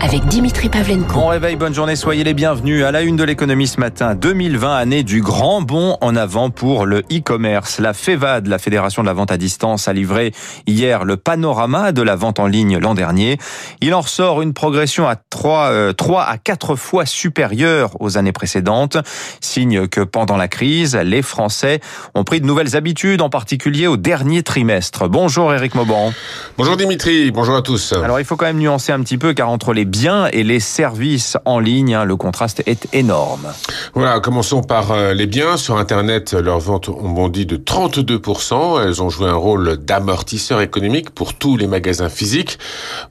avec Dimitri Pavlenko. Bon réveil, bonne journée, soyez les bienvenus à la une de l'économie ce matin. 2020, année du grand bond en avant pour le e-commerce. La FEVAD, la Fédération de la vente à distance, a livré hier le panorama de la vente en ligne l'an dernier. Il en ressort une progression à 3, 3 euh, à 4 fois supérieure aux années précédentes. Signe que pendant la crise, les Français ont pris de nouvelles habitudes, en particulier au dernier trimestre. Bonjour Eric Mauban. Bonjour Dimitri, bonjour à tous. Alors il faut quand même nuancer un petit peu car entre les biens et les services en ligne. Hein, le contraste est énorme. Voilà, commençons par euh, les biens. Sur Internet, leurs ventes ont bondi de 32%. Elles ont joué un rôle d'amortisseur économique pour tous les magasins physiques.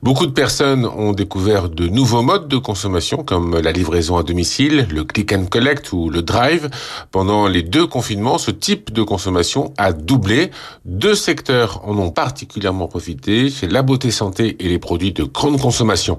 Beaucoup de personnes ont découvert de nouveaux modes de consommation comme la livraison à domicile, le click and collect ou le drive. Pendant les deux confinements, ce type de consommation a doublé. Deux secteurs en ont particulièrement profité, c'est la beauté santé et les produits de grande consommation.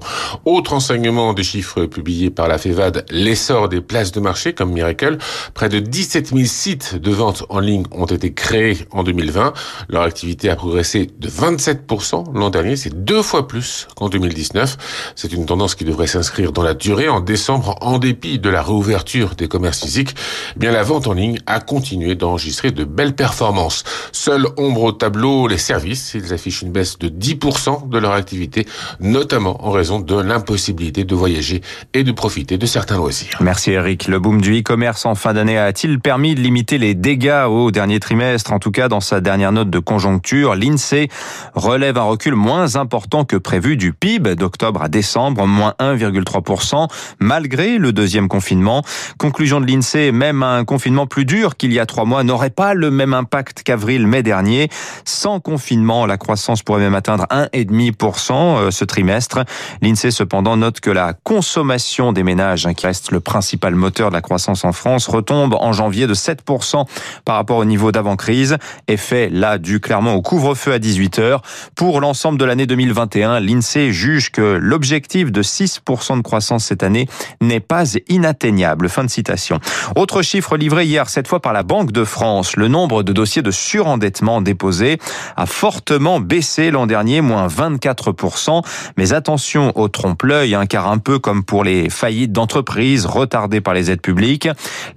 Autre enseignement des chiffres publiés par la FEVAD, l'essor des places de marché comme Miracle. Près de 17 000 sites de vente en ligne ont été créés en 2020. Leur activité a progressé de 27% l'an dernier. C'est deux fois plus qu'en 2019. C'est une tendance qui devrait s'inscrire dans la durée. En décembre, en dépit de la réouverture des commerces physiques, eh bien la vente en ligne a continué d'enregistrer de belles performances. Seule ombre au tableau, les services. Ils affichent une baisse de 10% de leur activité, notamment en raison de l'importance possibilité de voyager et de profiter de certains loisirs. Merci Eric. Le boom du e-commerce en fin d'année a-t-il permis de limiter les dégâts au dernier trimestre? En tout cas, dans sa dernière note de conjoncture, l'INSEE relève un recul moins important que prévu du PIB d'octobre à décembre, moins 1,3%, malgré le deuxième confinement. Conclusion de l'INSEE, même un confinement plus dur qu'il y a trois mois n'aurait pas le même impact qu'avril-mai dernier. Sans confinement, la croissance pourrait même atteindre 1,5% euh, ce trimestre. L'INSEE se cependant note que la consommation des ménages, hein, qui reste le principal moteur de la croissance en France, retombe en janvier de 7% par rapport au niveau d'avant-crise. Effet là dû clairement au couvre-feu à 18h. Pour l'ensemble de l'année 2021, l'INSEE juge que l'objectif de 6% de croissance cette année n'est pas inatteignable. Fin de citation. Autre chiffre livré hier, cette fois par la Banque de France. Le nombre de dossiers de surendettement déposés a fortement baissé l'an dernier, moins 24%. Mais attention aux trompe l'œil, hein, car un peu comme pour les faillites d'entreprises retardées par les aides publiques,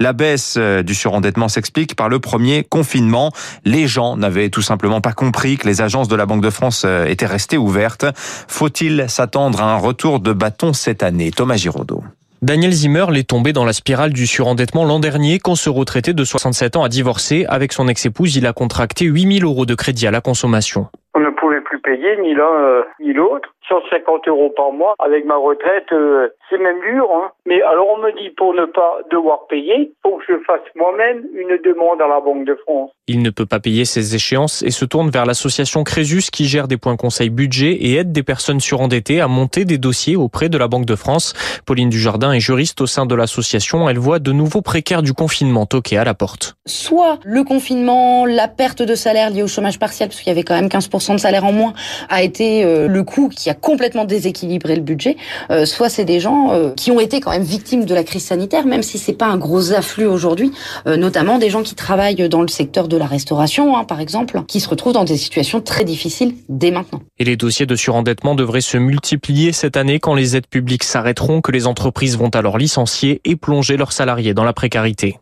la baisse euh, du surendettement s'explique par le premier confinement. Les gens n'avaient tout simplement pas compris que les agences de la Banque de France euh, étaient restées ouvertes. Faut-il s'attendre à un retour de bâton cette année? Thomas Giraudot. Daniel Zimmer l'est tombé dans la spirale du surendettement l'an dernier quand ce retraité de 67 ans a divorcé. Avec son ex-épouse, il a contracté 8000 euros de crédit à la consommation. On ne pouvait plus payer ni l'un euh, ni l'autre. 150 euros par mois avec ma retraite, euh, c'est même dur. Hein. Mais alors on me dit pour ne pas devoir payer, faut que je fasse moi-même une demande à la Banque de France. Il ne peut pas payer ses échéances et se tourne vers l'association Crésus qui gère des points conseil budget et aide des personnes surendettées à monter des dossiers auprès de la Banque de France. Pauline Dujardin est juriste au sein de l'association. Elle voit de nouveaux précaires du confinement toquer à la porte. Soit le confinement, la perte de salaire liée au chômage partiel, parce qu'il y avait quand même 15% de salaire en moins, a été euh, le coût qui a complètement déséquilibré le budget, euh, soit c'est des gens euh, qui ont été quand même victimes de la crise sanitaire, même si c'est pas un gros afflux aujourd'hui, notamment des gens qui travaillent dans le secteur de la restauration, hein, par exemple, qui se retrouvent dans des situations très difficiles dès maintenant. Et les dossiers de surendettement devraient se multiplier cette année quand les aides publiques s'arrêteront, que les entreprises vont alors licencier et plonger leurs salariés dans la précarité.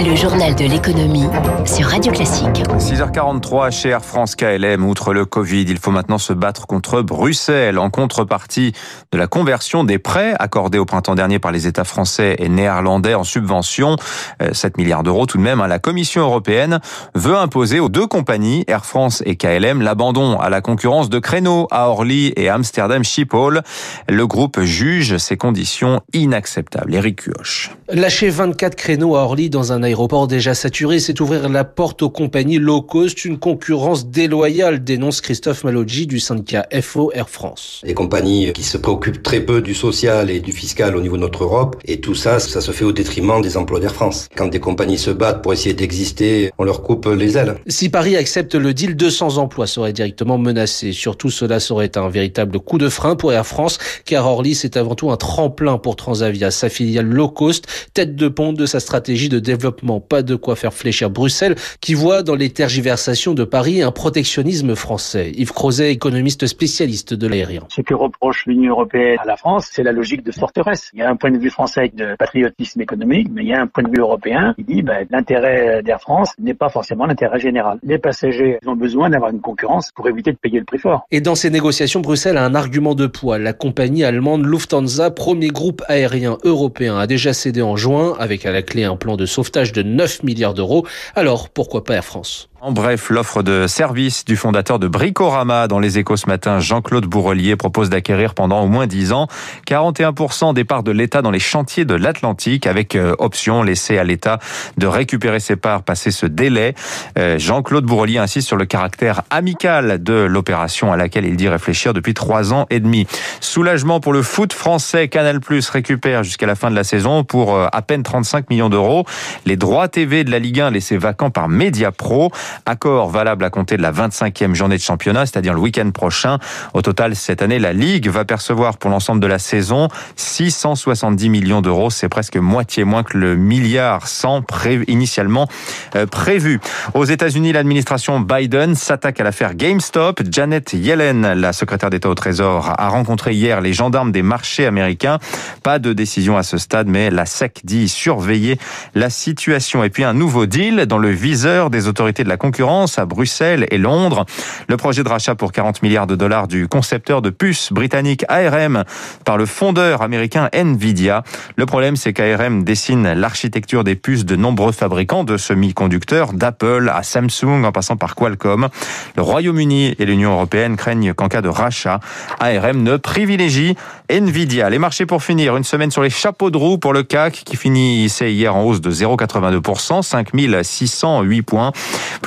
Le journal de l'économie sur Radio Classique. 6h43 chez Air France KLM. Outre le Covid, il faut maintenant se battre contre Bruxelles en contrepartie de la conversion des prêts accordés au printemps dernier par les États français et néerlandais en subvention. 7 euh, milliards d'euros tout de même. Hein. La Commission européenne veut imposer aux deux compagnies, Air France et KLM, l'abandon à la concurrence de créneaux à Orly et Amsterdam Schiphol. Le groupe juge ces conditions inacceptables. Eric Cuoche. Lâcher 24 créneaux à Orly dans un aéroport déjà saturé, c'est ouvrir la porte aux compagnies low cost, une concurrence déloyale, dénonce Christophe Maloggi du syndicat FO Air France. Des compagnies qui se préoccupent très peu du social et du fiscal au niveau de notre Europe, et tout ça, ça se fait au détriment des emplois d'Air France. Quand des compagnies se battent pour essayer d'exister, on leur coupe les ailes. Si Paris accepte le deal, 200 emplois seraient directement menacés. Surtout, cela serait un véritable coup de frein pour Air France, car Orly, c'est avant tout un tremplin pour Transavia, sa filiale low cost, tête de pont de sa stratégie de développement. Pas de quoi faire fléchir Bruxelles, qui voit dans les tergiversations de Paris un protectionnisme français. Yves Crozet, économiste spécialiste de l'aérien. Ce que reproche l'Union européenne à la France, c'est la logique de forteresse. Il y a un point de vue français de patriotisme économique, mais il y a un point de vue européen qui dit ben, l'intérêt d'Air France n'est pas forcément l'intérêt général. Les passagers ont besoin d'avoir une concurrence pour éviter de payer le prix fort. Et dans ces négociations, Bruxelles a un argument de poids. La compagnie allemande Lufthansa, premier groupe aérien européen, a déjà cédé en juin avec à la clé un plan de sauvetage de 9 milliards d'euros. Alors pourquoi pas Air France? En bref, l'offre de service du fondateur de Bricorama dans les échos ce matin, Jean-Claude Bourrelier, propose d'acquérir pendant au moins 10 ans 41% des parts de l'État dans les chantiers de l'Atlantique avec euh, option laissée à l'État de récupérer ses parts passé ce délai. Euh, Jean-Claude Bourrelier insiste sur le caractère amical de l'opération à laquelle il dit réfléchir depuis trois ans et demi. Soulagement pour le foot français. Canal Plus récupère jusqu'à la fin de la saison pour euh, à peine 35 millions d'euros les droits TV de la Ligue 1 laissés vacants par Mediapro. Accord valable à compter de la 25e journée de championnat, c'est-à-dire le week-end prochain. Au total, cette année, la Ligue va percevoir pour l'ensemble de la saison 670 millions d'euros. C'est presque moitié moins que le milliard 100 initialement euh, prévu. Aux États-Unis, l'administration Biden s'attaque à l'affaire GameStop. Janet Yellen, la secrétaire d'État au Trésor, a rencontré hier les gendarmes des marchés américains. Pas de décision à ce stade, mais la SEC dit surveiller la situation. Et puis un nouveau deal dans le viseur des autorités de la concurrence à Bruxelles et Londres. Le projet de rachat pour 40 milliards de dollars du concepteur de puces britannique ARM par le fondeur américain Nvidia. Le problème, c'est qu'ARM dessine l'architecture des puces de nombreux fabricants de semi-conducteurs, d'Apple à Samsung en passant par Qualcomm. Le Royaume-Uni et l'Union européenne craignent qu'en cas de rachat, ARM ne privilégie Nvidia. Les marchés pour finir, une semaine sur les chapeaux de roue pour le CAC qui finissait hier en hausse de 0,82%, 5608 points.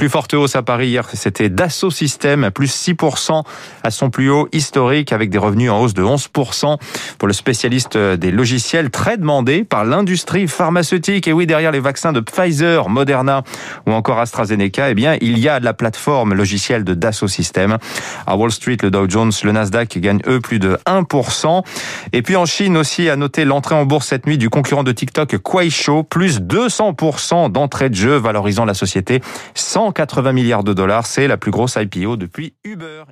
Plus forte hausse à Paris hier, c'était Dassault Systèmes, plus 6% à son plus haut historique avec des revenus en hausse de 11% pour le spécialiste des logiciels très demandé par l'industrie pharmaceutique. Et oui, derrière les vaccins de Pfizer, Moderna ou encore AstraZeneca, eh bien, il y a la plateforme logicielle de Dassault Systèmes. À Wall Street, le Dow Jones, le Nasdaq gagnent eux plus de 1%. Et puis en Chine aussi, à noter l'entrée en bourse cette nuit du concurrent de TikTok, Kuaishou, plus 200% d'entrée de jeu, valorisant la société 180 milliards de dollars. C'est la plus grosse IPO depuis Uber.